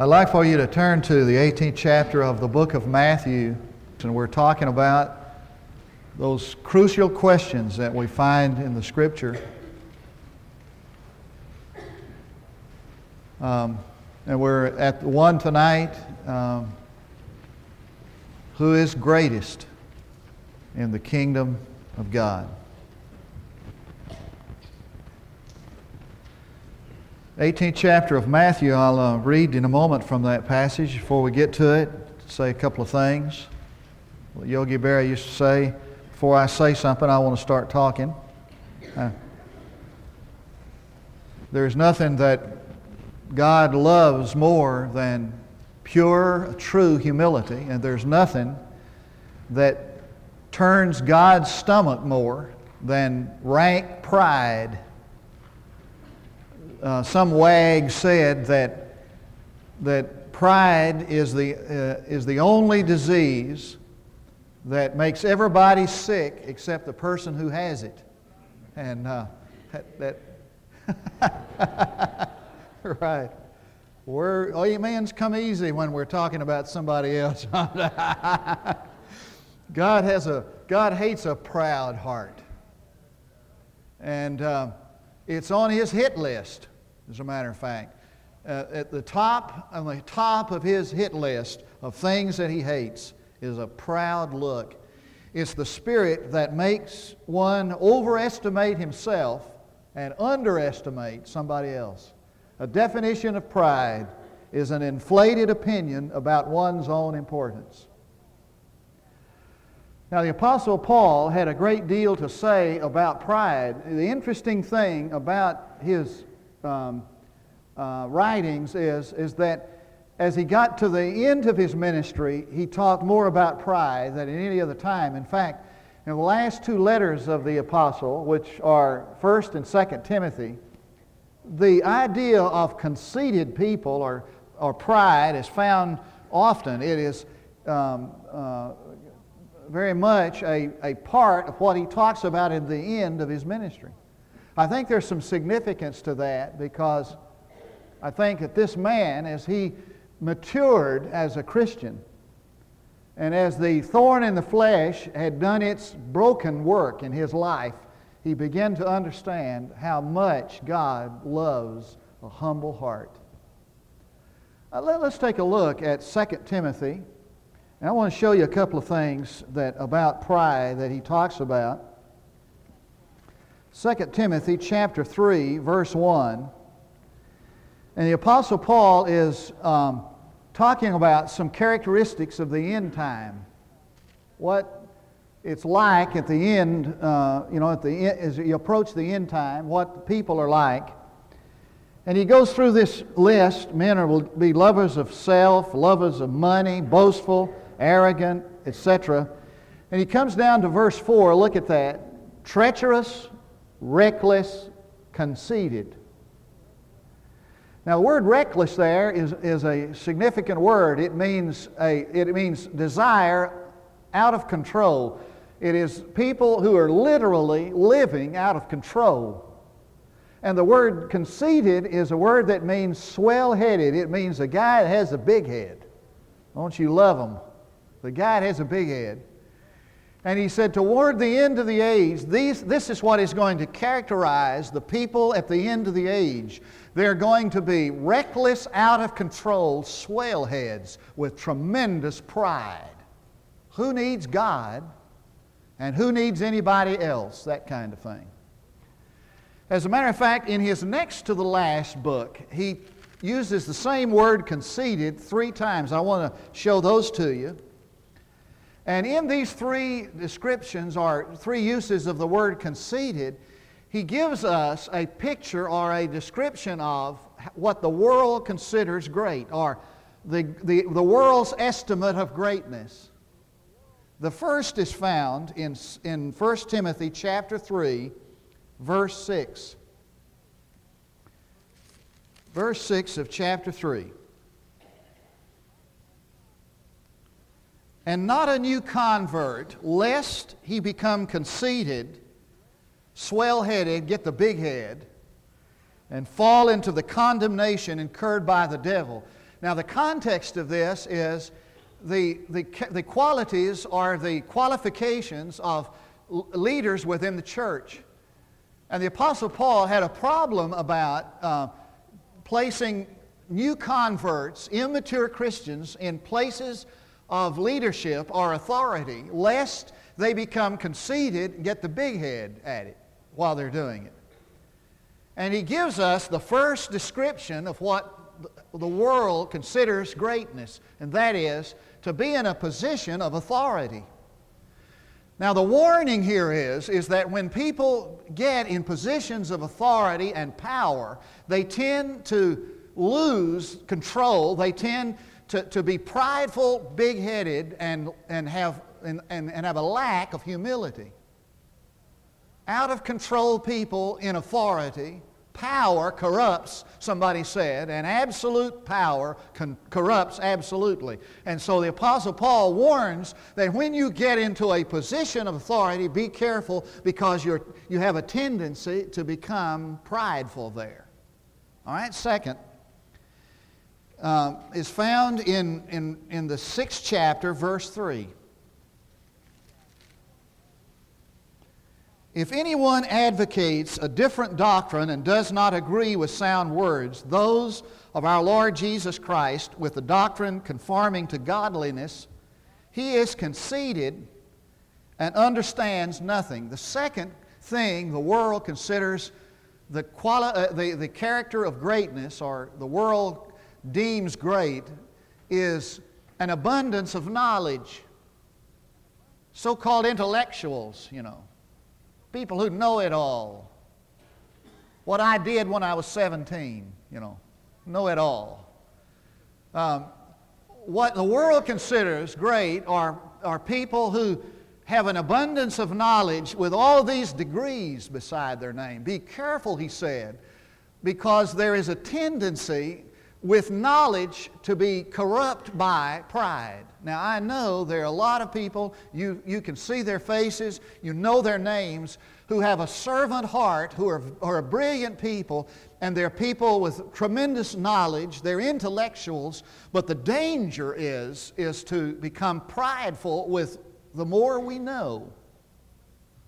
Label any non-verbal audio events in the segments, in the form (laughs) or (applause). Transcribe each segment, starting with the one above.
I'd like for you to turn to the 18th chapter of the book of Matthew, and we're talking about those crucial questions that we find in the Scripture. Um, and we're at one tonight um, who is greatest in the kingdom of God? 18th chapter of Matthew, I'll uh, read in a moment from that passage. Before we get to it, say a couple of things. Yogi Berra used to say, before I say something, I want to start talking. Uh, there's nothing that God loves more than pure, true humility, and there's nothing that turns God's stomach more than rank pride uh, some wag said that, that pride is the, uh, is the only disease that makes everybody sick except the person who has it. And uh, that, that (laughs) right. We're, amens come easy when we're talking about somebody else. (laughs) God has a, God hates a proud heart. And uh, it's on his hit list, as a matter of fact. Uh, at the top, on the top of his hit list of things that he hates is a proud look. It's the spirit that makes one overestimate himself and underestimate somebody else. A definition of pride is an inflated opinion about one's own importance. Now, the Apostle Paul had a great deal to say about pride. The interesting thing about his um, uh, writings is, is that as he got to the end of his ministry, he talked more about pride than at any other time. In fact, in the last two letters of the apostle, which are 1st and 2nd Timothy, the idea of conceited people or, or pride is found often. It is um, uh, very much a, a part of what he talks about in the end of his ministry. I think there's some significance to that because I think that this man, as he matured as a Christian, and as the thorn in the flesh had done its broken work in his life, he began to understand how much God loves a humble heart. Uh, let, us take a look at 2 Timothy and I want to show you a couple of things that about pride that he talks about. 2 Timothy chapter 3, verse 1. And the Apostle Paul is um, talking about some characteristics of the end time. What it's like at the end, uh, you know, at the as you approach the end time, what people are like. And he goes through this list. Men will be lovers of self, lovers of money, boastful, arrogant, etc. And he comes down to verse 4. Look at that. Treacherous, reckless, conceited. Now, the word reckless there is, is a significant word. It means, a, it means desire out of control. It is people who are literally living out of control. And the word conceited is a word that means swell headed. It means a guy that has a big head. Don't you love them? The guy has a big head. And he said, toward the end of the age, these, this is what is going to characterize the people at the end of the age. They're going to be reckless, out of control swellheads with tremendous pride. Who needs God and who needs anybody else? That kind of thing. As a matter of fact, in his next to the last book, he uses the same word conceited three times. I want to show those to you. And in these three descriptions, or three uses of the word conceited, he gives us a picture or a description of what the world considers great, or the, the, the world's estimate of greatness. The first is found in, in 1 Timothy chapter 3, verse 6. Verse 6 of chapter 3. And not a new convert, lest he become conceited, swell headed, get the big head, and fall into the condemnation incurred by the devil. Now, the context of this is the, the, the qualities or the qualifications of leaders within the church. And the Apostle Paul had a problem about uh, placing new converts, immature Christians, in places of leadership or authority, lest they become conceited and get the big head at it while they're doing it. And he gives us the first description of what the world considers greatness, and that is to be in a position of authority. Now, the warning here is, is that when people get in positions of authority and power, they tend to lose control. They tend to, to be prideful, big headed, and, and, have, and, and, and have a lack of humility. Out of control people in authority power corrupts, somebody said, and absolute power con- corrupts absolutely. And so the Apostle Paul warns that when you get into a position of authority, be careful because you're, you have a tendency to become prideful there. All right, second, uh, is found in, in, in the sixth chapter, verse 3. If anyone advocates a different doctrine and does not agree with sound words, those of our Lord Jesus Christ, with the doctrine conforming to godliness, he is conceited and understands nothing. The second thing the world considers the, quali- uh, the, the character of greatness, or the world deems great, is an abundance of knowledge. So called intellectuals, you know people who know it all. What I did when I was 17, you know, know it all. Um, what the world considers great are, are people who have an abundance of knowledge with all these degrees beside their name. Be careful, he said, because there is a tendency with knowledge to be corrupt by pride. Now, I know there are a lot of people, you, you can see their faces, you know their names, who have a servant heart, who are, are brilliant people, and they're people with tremendous knowledge, they're intellectuals, but the danger is, is to become prideful with the more we know.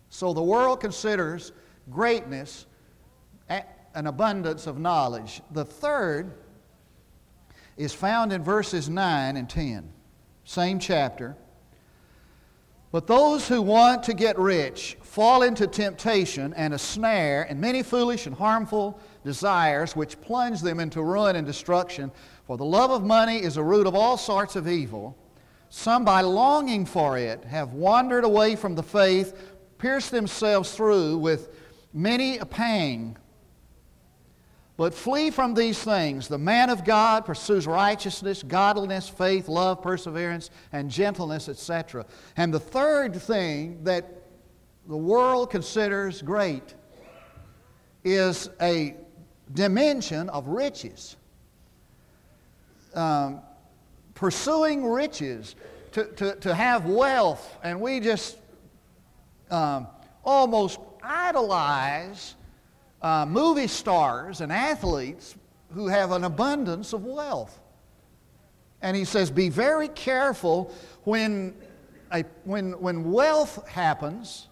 So the world considers greatness an abundance of knowledge. The third is found in verses 9 and 10, same chapter. But those who want to get rich fall into temptation and a snare and many foolish and harmful desires which plunge them into ruin and destruction. For the love of money is a root of all sorts of evil. Some, by longing for it, have wandered away from the faith, pierced themselves through with many a pang. But flee from these things. The man of God pursues righteousness, godliness, faith, love, perseverance, and gentleness, etc. And the third thing that the world considers great is a dimension of riches. Um, pursuing riches, to, to, to have wealth, and we just um, almost idolize uh, movie stars and athletes who have an abundance of wealth. And he says, be very careful when, a, when, when wealth happens.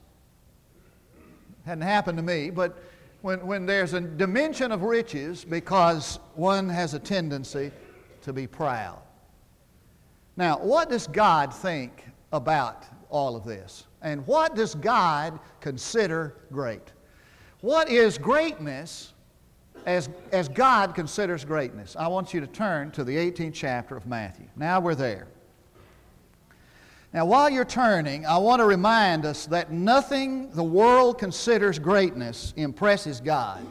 Hadn't happened to me, but when, when there's a dimension of riches because one has a tendency to be proud. Now, what does God think about all of this? And what does God consider great? What is greatness as, as God considers greatness? I want you to turn to the 18th chapter of Matthew. Now we're there. Now, while you're turning, I want to remind us that nothing the world considers greatness impresses God.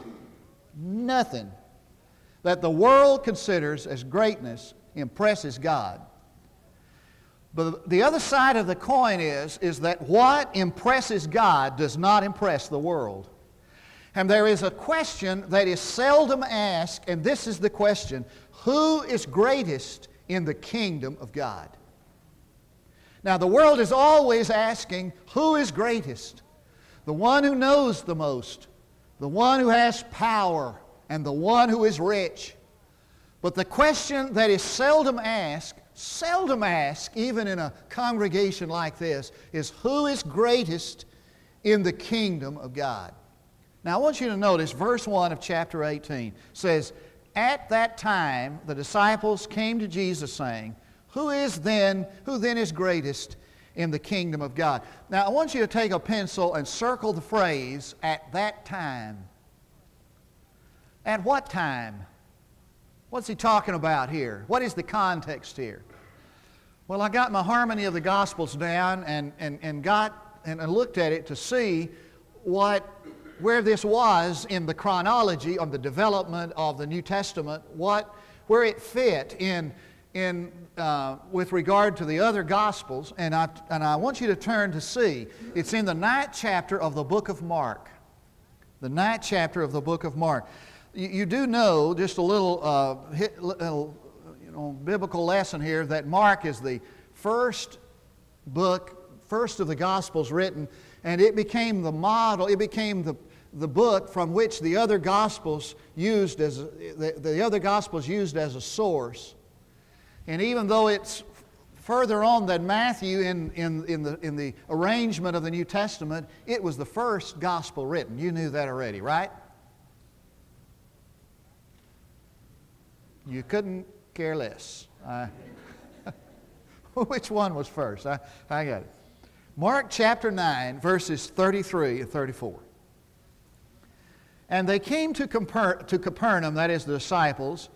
Nothing that the world considers as greatness impresses God. But the other side of the coin is, is that what impresses God does not impress the world. And there is a question that is seldom asked, and this is the question Who is greatest in the kingdom of God? Now, the world is always asking, Who is greatest? The one who knows the most, the one who has power, and the one who is rich. But the question that is seldom asked, seldom asked, even in a congregation like this, is who is greatest in the kingdom of God? Now I want you to notice verse 1 of chapter 18 says, At that time the disciples came to Jesus saying, Who is then, who then is greatest in the kingdom of God? Now I want you to take a pencil and circle the phrase, at that time. At what time? What's he talking about here? What is the context here? Well, I got my harmony of the Gospels down and, and, and got and, and looked at it to see what where this was in the chronology of the development of the New Testament, what, where it fit in, in, uh, with regard to the other Gospels. And I, and I want you to turn to see. It's in the ninth chapter of the book of Mark. The ninth chapter of the book of Mark you, you do know, just a little, uh, hit, little you know, biblical lesson here, that Mark is the first book, first of the Gospels written, and it became the model, it became the, the book from which the other Gospels used as, the, the other Gospels used as a source. And even though it's further on than Matthew in, in, in, the, in the arrangement of the New Testament, it was the first gospel written. You knew that already, right? You couldn't care less. (laughs) which one was first? I, I got it. Mark chapter 9, verses 33 and 34. And they came to, to Capernaum, that is the disciples,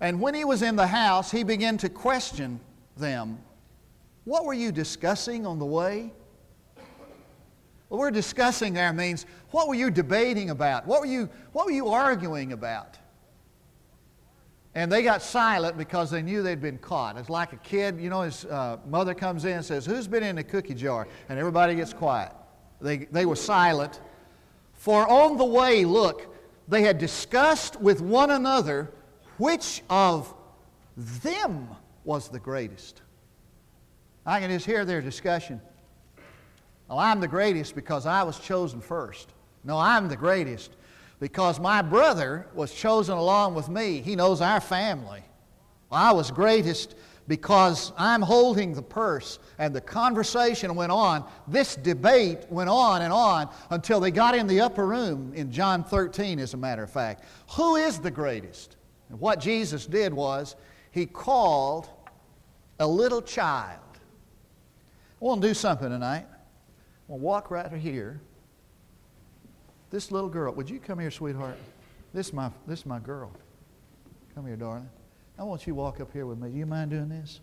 and when he was in the house, he began to question them. What were you discussing on the way? Well, we're discussing there means what were you debating about? What were you, what were you arguing about? And they got silent because they knew they'd been caught. It's like a kid, you know, his uh, mother comes in and says, Who's been in the cookie jar? And everybody gets quiet. They, they were silent. For on the way, look, they had discussed with one another which of them was the greatest. I can just hear their discussion. Well, I'm the greatest because I was chosen first. No, I'm the greatest because my brother was chosen along with me. He knows our family. I was greatest because I'm holding the purse. And the conversation went on. This debate went on and on until they got in the upper room in John 13, as a matter of fact. Who is the greatest? And what Jesus did was he called a little child. I want to do something tonight. I want to walk right here this little girl, would you come here, sweetheart? This is my, this is my girl. Come here, darling. I want you to walk up here with me. Do you mind doing this?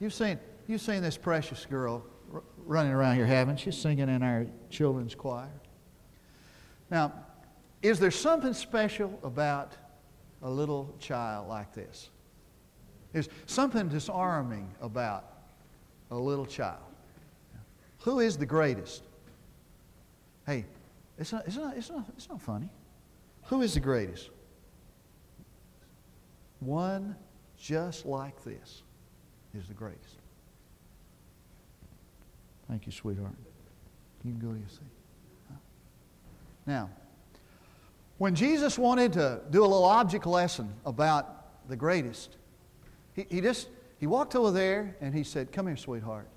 You've seen, you've seen this precious girl r- running around here, haven't you? Singing in our children's choir. Now, is there something special about a little child like this? There's something disarming about a little child. Who is the greatest? Hey, it's not, it's not, it's not, it's not funny. Who is the greatest? One just like this is the greatest. Thank you, sweetheart. You can go to your seat. Now, when Jesus wanted to do a little object lesson about the greatest, he, he just he walked over there and he said, Come here, sweetheart.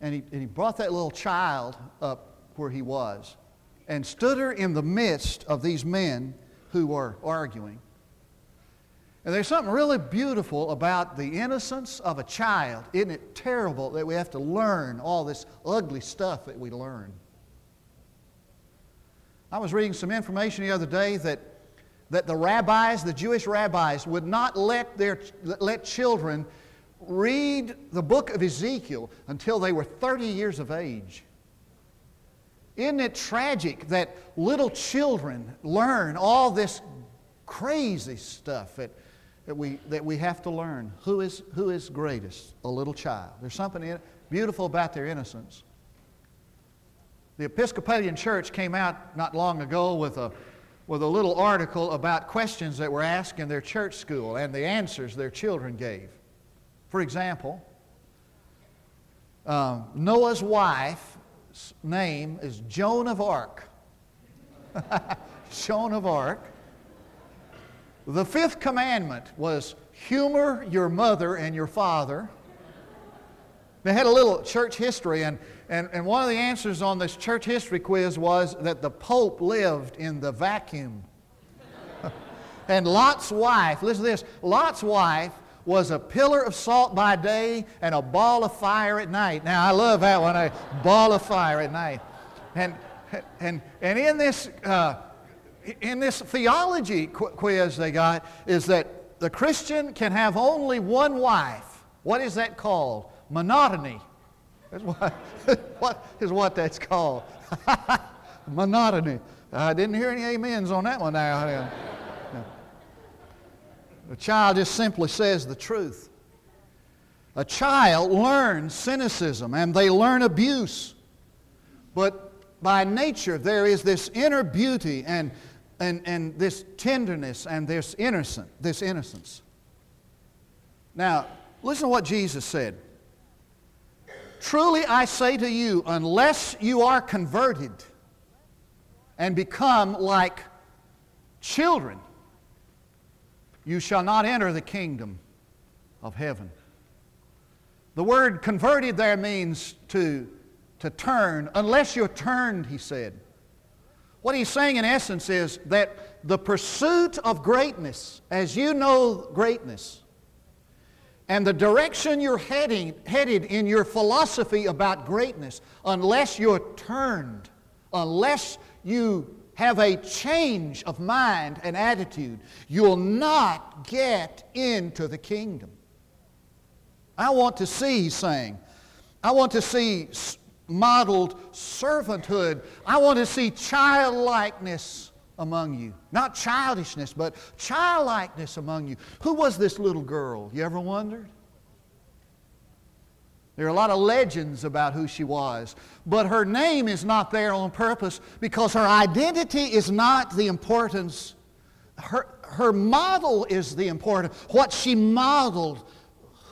And he, and he brought that little child up where he was and stood her in the midst of these men who were arguing. And there's something really beautiful about the innocence of a child. Isn't it terrible that we have to learn all this ugly stuff that we learn? I was reading some information the other day that, that the rabbis, the Jewish rabbis, would not let, their, let children read the book of Ezekiel until they were 30 years of age. Isn't it tragic that little children learn all this crazy stuff that, that, we, that we have to learn? Who is, who is greatest? A little child. There's something in, beautiful about their innocence. The Episcopalian Church came out not long ago with a, with a little article about questions that were asked in their church school and the answers their children gave. For example, uh, Noah's wife's name is Joan of Arc. (laughs) Joan of Arc. The fifth commandment was humor your mother and your father. They had a little church history, and, and, and one of the answers on this church history quiz was that the Pope lived in the vacuum. (laughs) and Lot's wife, listen to this, Lot's wife was a pillar of salt by day and a ball of fire at night. Now, I love that one, a ball of fire at night. And, and, and in, this, uh, in this theology qu- quiz they got is that the Christian can have only one wife. What is that called? Monotony. That's what, (laughs) what is what that's called. (laughs) Monotony. I didn't hear any amens on that one now. The child just simply says the truth. A child learns cynicism and they learn abuse. But by nature, there is this inner beauty and, and, and this tenderness and this innocent, this innocence. Now, listen to what Jesus said. Truly I say to you, unless you are converted and become like children, you shall not enter the kingdom of heaven. The word converted there means to, to turn, unless you're turned, he said. What he's saying in essence is that the pursuit of greatness, as you know greatness, and the direction you're heading, headed in your philosophy about greatness, unless you're turned, unless you have a change of mind and attitude, you'll not get into the kingdom. I want to see, he's saying, I want to see modeled servanthood. I want to see childlikeness among you. Not childishness, but childlikeness among you. Who was this little girl? You ever wondered? There are a lot of legends about who she was, but her name is not there on purpose because her identity is not the importance. Her, her model is the important. What she modeled.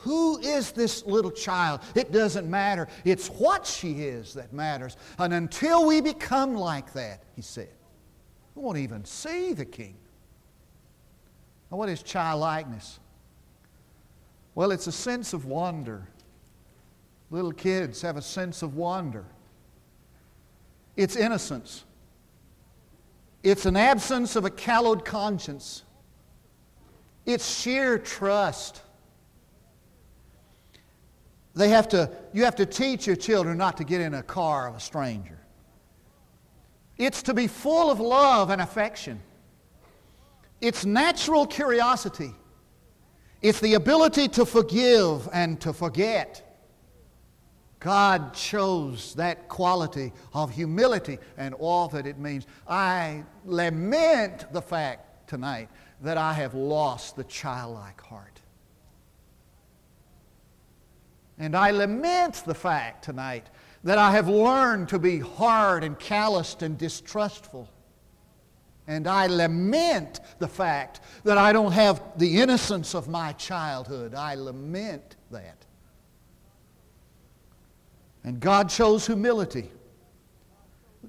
Who is this little child? It doesn't matter. It's what she is that matters. And until we become like that, he said, we won't even see the king. Now, what is childlikeness? Well, it's a sense of wonder Little kids have a sense of wonder. It's innocence. It's an absence of a callowed conscience. It's sheer trust. They have to, you have to teach your children not to get in a car of a stranger. It's to be full of love and affection. It's natural curiosity. It's the ability to forgive and to forget. God chose that quality of humility and all that it means. I lament the fact tonight that I have lost the childlike heart. And I lament the fact tonight that I have learned to be hard and calloused and distrustful. And I lament the fact that I don't have the innocence of my childhood. I lament that. And God chose humility.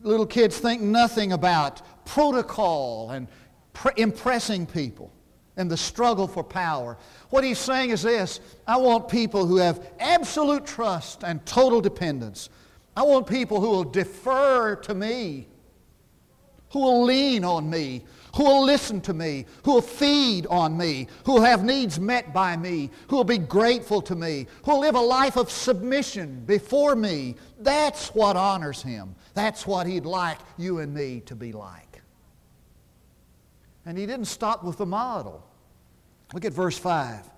Little kids think nothing about protocol and pre- impressing people and the struggle for power. What he's saying is this I want people who have absolute trust and total dependence. I want people who will defer to me, who will lean on me, who will listen to me, who will feed on me, who will have needs met by me, who will be grateful to me, who will live a life of submission before me. That's what honors him. That's what he'd like you and me to be like. And he didn't stop with the model. Look at verse 5.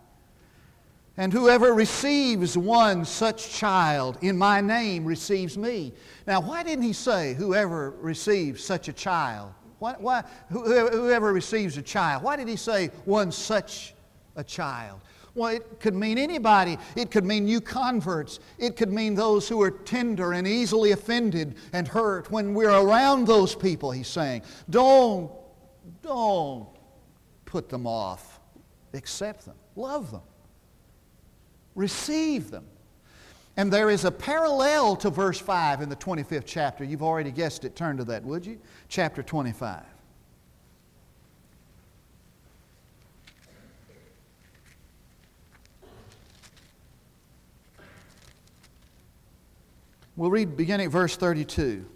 And whoever receives one such child in my name receives me. Now, why didn't he say whoever receives such a child? Why, why, whoever receives a child, why did he say one such a child? Well, it could mean anybody. It could mean new converts. It could mean those who are tender and easily offended and hurt. When we're around those people, he's saying, don't, don't put them off accept them, love them, receive them. And there is a parallel to verse 5 in the 25th chapter. You've already guessed it. Turn to that, would you? Chapter 25. We'll read beginning at verse 32.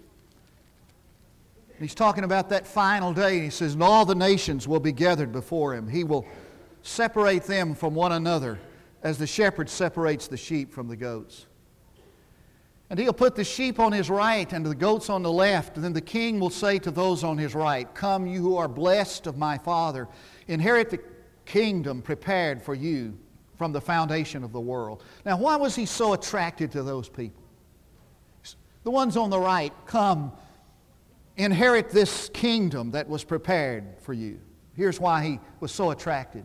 He's talking about that final day. He says, And all the nations will be gathered before him. He will separate them from one another as the shepherd separates the sheep from the goats. And he'll put the sheep on his right and the goats on the left. And then the king will say to those on his right, Come, you who are blessed of my Father, inherit the kingdom prepared for you from the foundation of the world. Now, why was he so attracted to those people? The ones on the right, come, inherit this kingdom that was prepared for you. Here's why he was so attracted.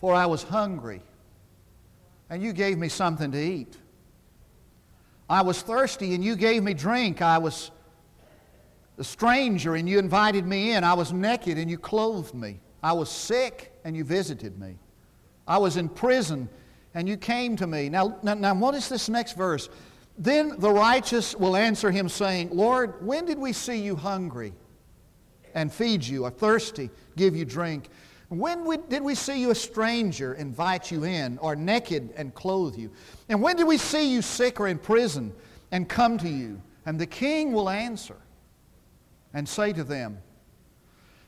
For I was hungry, and you gave me something to eat. I was thirsty, and you gave me drink. I was a stranger, and you invited me in. I was naked, and you clothed me. I was sick, and you visited me. I was in prison, and you came to me. Now, now, now what is this next verse? Then the righteous will answer him, saying, Lord, when did we see you hungry and feed you, or thirsty, give you drink? When we, did we see you a stranger, invite you in, or naked and clothe you? And when did we see you sick or in prison and come to you? And the king will answer and say to them,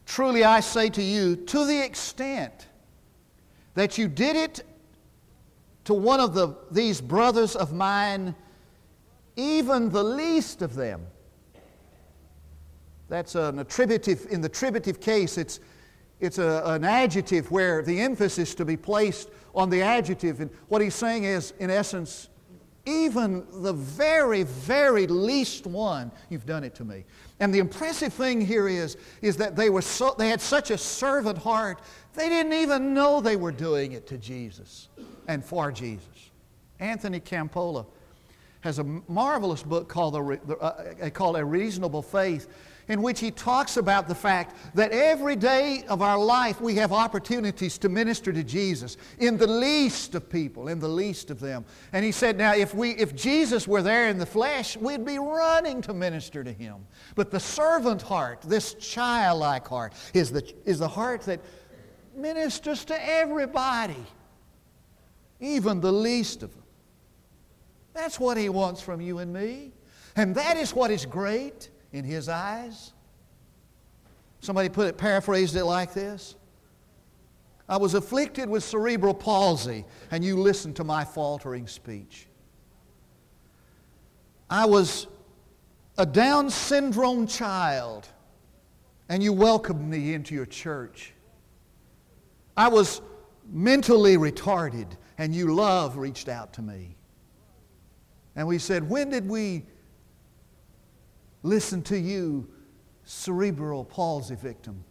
Truly I say to you, to the extent that you did it to one of the, these brothers of mine, even the least of them. That's an attributive, in the attributive case, it's, it's a, an adjective where the emphasis to be placed on the adjective. And what he's saying is, in essence, even the very, very least one, you've done it to me. And the impressive thing here is, is that they, were so, they had such a servant heart, they didn't even know they were doing it to Jesus and for Jesus. Anthony Campolo has a marvelous book called, the, uh, called A Reasonable Faith in which he talks about the fact that every day of our life we have opportunities to minister to Jesus in the least of people, in the least of them. And he said, now if, we, if Jesus were there in the flesh, we'd be running to minister to him. But the servant heart, this childlike heart, is the, is the heart that ministers to everybody, even the least of them. That's what he wants from you and me. And that is what is great in his eyes? Somebody put it, paraphrased it like this I was afflicted with cerebral palsy, and you listened to my faltering speech. I was a Down syndrome child, and you welcomed me into your church. I was mentally retarded, and you love reached out to me. And we said, When did we listen to you, cerebral palsy victim?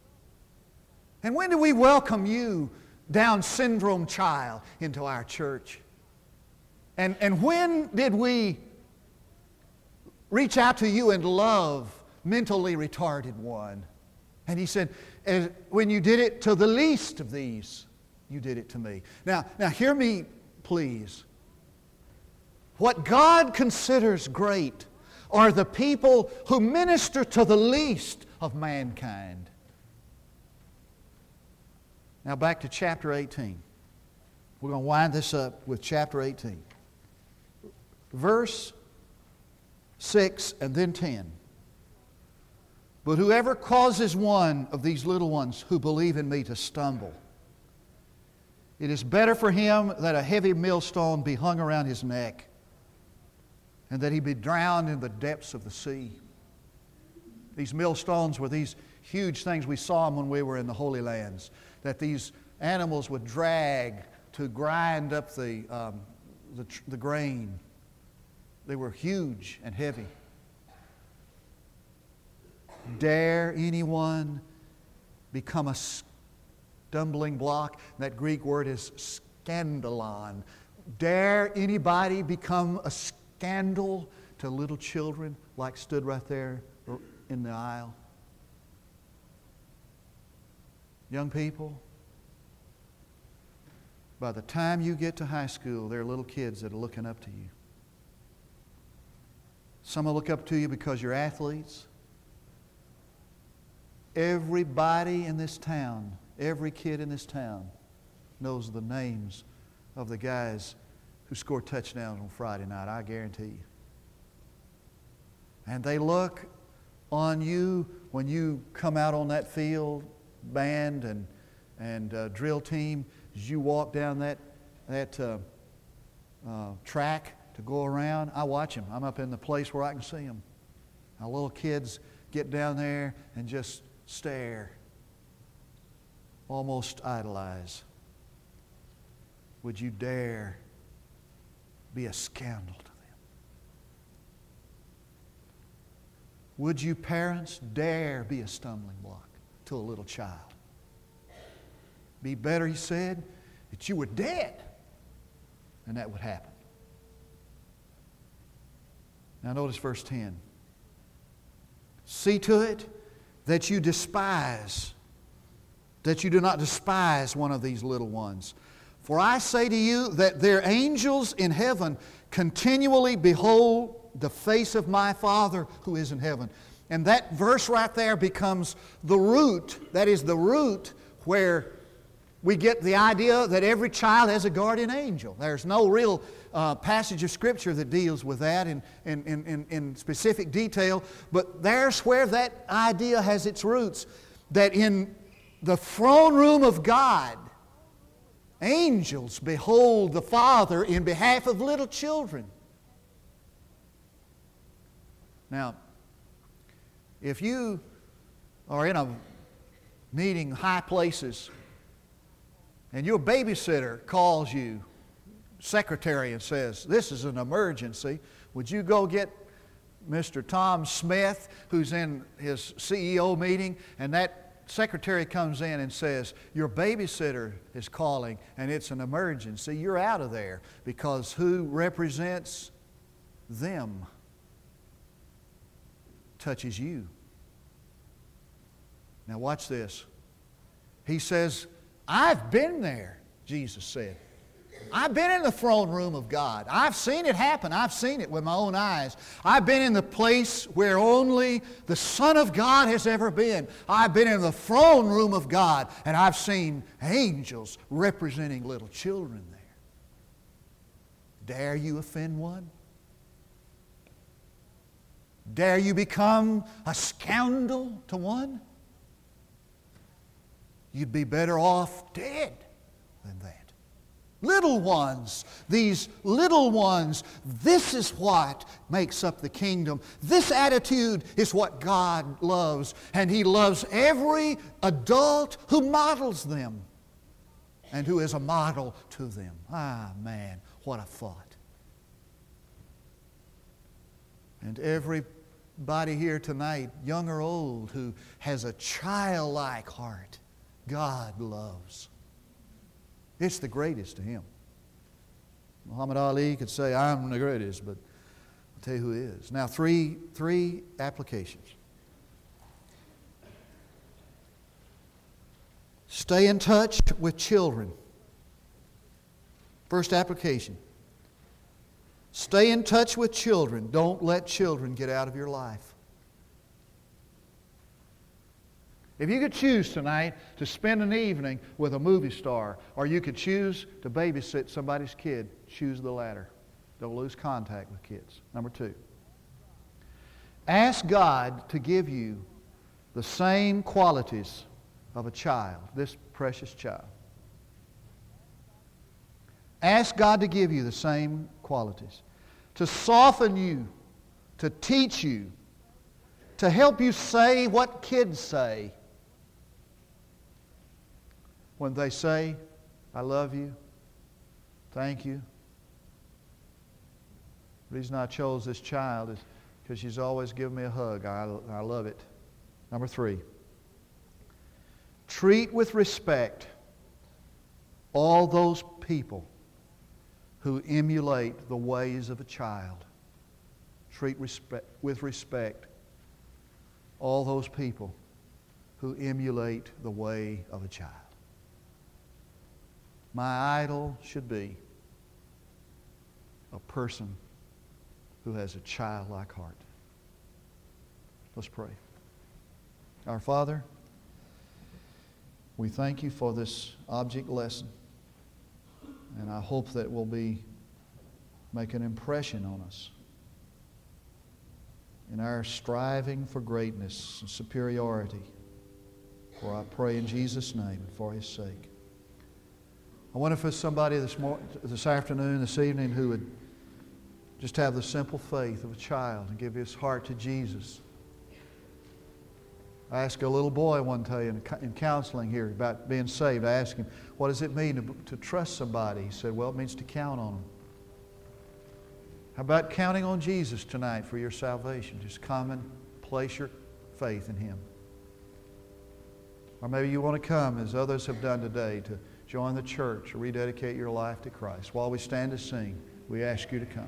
And when do we welcome you, Down syndrome child, into our church? And, and when did we reach out to you and love mentally retarded one? And he said, when you did it to the least of these, you did it to me. Now, now hear me, please. What God considers great are the people who minister to the least of mankind. Now back to chapter 18. We're going to wind this up with chapter 18. Verse 6 and then 10. But whoever causes one of these little ones who believe in me to stumble, it is better for him that a heavy millstone be hung around his neck and that he be drowned in the depths of the sea. These millstones were these huge things. We saw them when we were in the Holy Lands, that these animals would drag to grind up the, um, the, the grain. They were huge and heavy. Dare anyone become a stumbling block? That Greek word is scandalon. Dare anybody become a scandal to little children like stood right there in the aisle? Young people, by the time you get to high school, there are little kids that are looking up to you. Some will look up to you because you're athletes. Everybody in this town, every kid in this town, knows the names of the guys who scored touchdowns on Friday night, I guarantee you. and they look on you when you come out on that field, band and, and uh, drill team, as you walk down that, that uh, uh, track to go around, I watch them. I'm up in the place where I can see them. Our little kids get down there and just stare, almost idolize. Would you dare be a scandal to them? Would you, parents, dare be a stumbling block to a little child? Be better, he said, that you were dead, and that would happen. Now, notice verse 10. See to it that you despise, that you do not despise one of these little ones. For I say to you that their angels in heaven continually behold the face of my Father who is in heaven. And that verse right there becomes the root, that is the root where we get the idea that every child has a guardian angel. There's no real uh, passage of Scripture that deals with that in, in, in, in specific detail, but there's where that idea has its roots. That in the throne room of God, angels behold the Father in behalf of little children. Now, if you are in a meeting high places and your babysitter calls you, secretary, and says, This is an emergency, would you go get Mr. Tom Smith, who's in his CEO meeting, and that secretary comes in and says, Your babysitter is calling and it's an emergency. You're out of there because who represents them? touches you. Now, watch this. He says, I've been there, Jesus said. I've been in the throne room of God. I've seen it happen. I've seen it with my own eyes. I've been in the place where only the Son of God has ever been. I've been in the throne room of God, and I've seen angels representing little children there. Dare you offend one? Dare you become a scoundrel to one? You'd be better off dead than that. Little ones, these little ones, this is what makes up the kingdom. This attitude is what God loves, and He loves every adult who models them and who is a model to them. Ah, man, what a thought. And everybody here tonight, young or old, who has a childlike heart, God loves. It's the greatest to him. Muhammad Ali could say, I'm the greatest, but I'll tell you who is. Now, three, three applications. Stay in touch with children. First application Stay in touch with children. Don't let children get out of your life. If you could choose tonight to spend an evening with a movie star, or you could choose to babysit somebody's kid, choose the latter. Don't lose contact with kids. Number two, ask God to give you the same qualities of a child, this precious child. Ask God to give you the same qualities to soften you, to teach you, to help you say what kids say. When they say, I love you, thank you. The reason I chose this child is because she's always given me a hug. I, I love it. Number three, treat with respect all those people who emulate the ways of a child. Treat respect, with respect all those people who emulate the way of a child. My idol should be a person who has a childlike heart. Let's pray. Our Father, we thank you for this object lesson. And I hope that will be make an impression on us. in our striving for greatness and superiority. For I pray in Jesus' name and for his sake. I wonder if there's somebody this, mor- this afternoon, this evening, who would just have the simple faith of a child and give his heart to Jesus. I asked a little boy one day in, in counseling here about being saved. I asked him, What does it mean to, to trust somebody? He said, Well, it means to count on them. How about counting on Jesus tonight for your salvation? Just come and place your faith in Him. Or maybe you want to come, as others have done today, to join the church or rededicate your life to Christ. While we stand to sing, we ask you to come.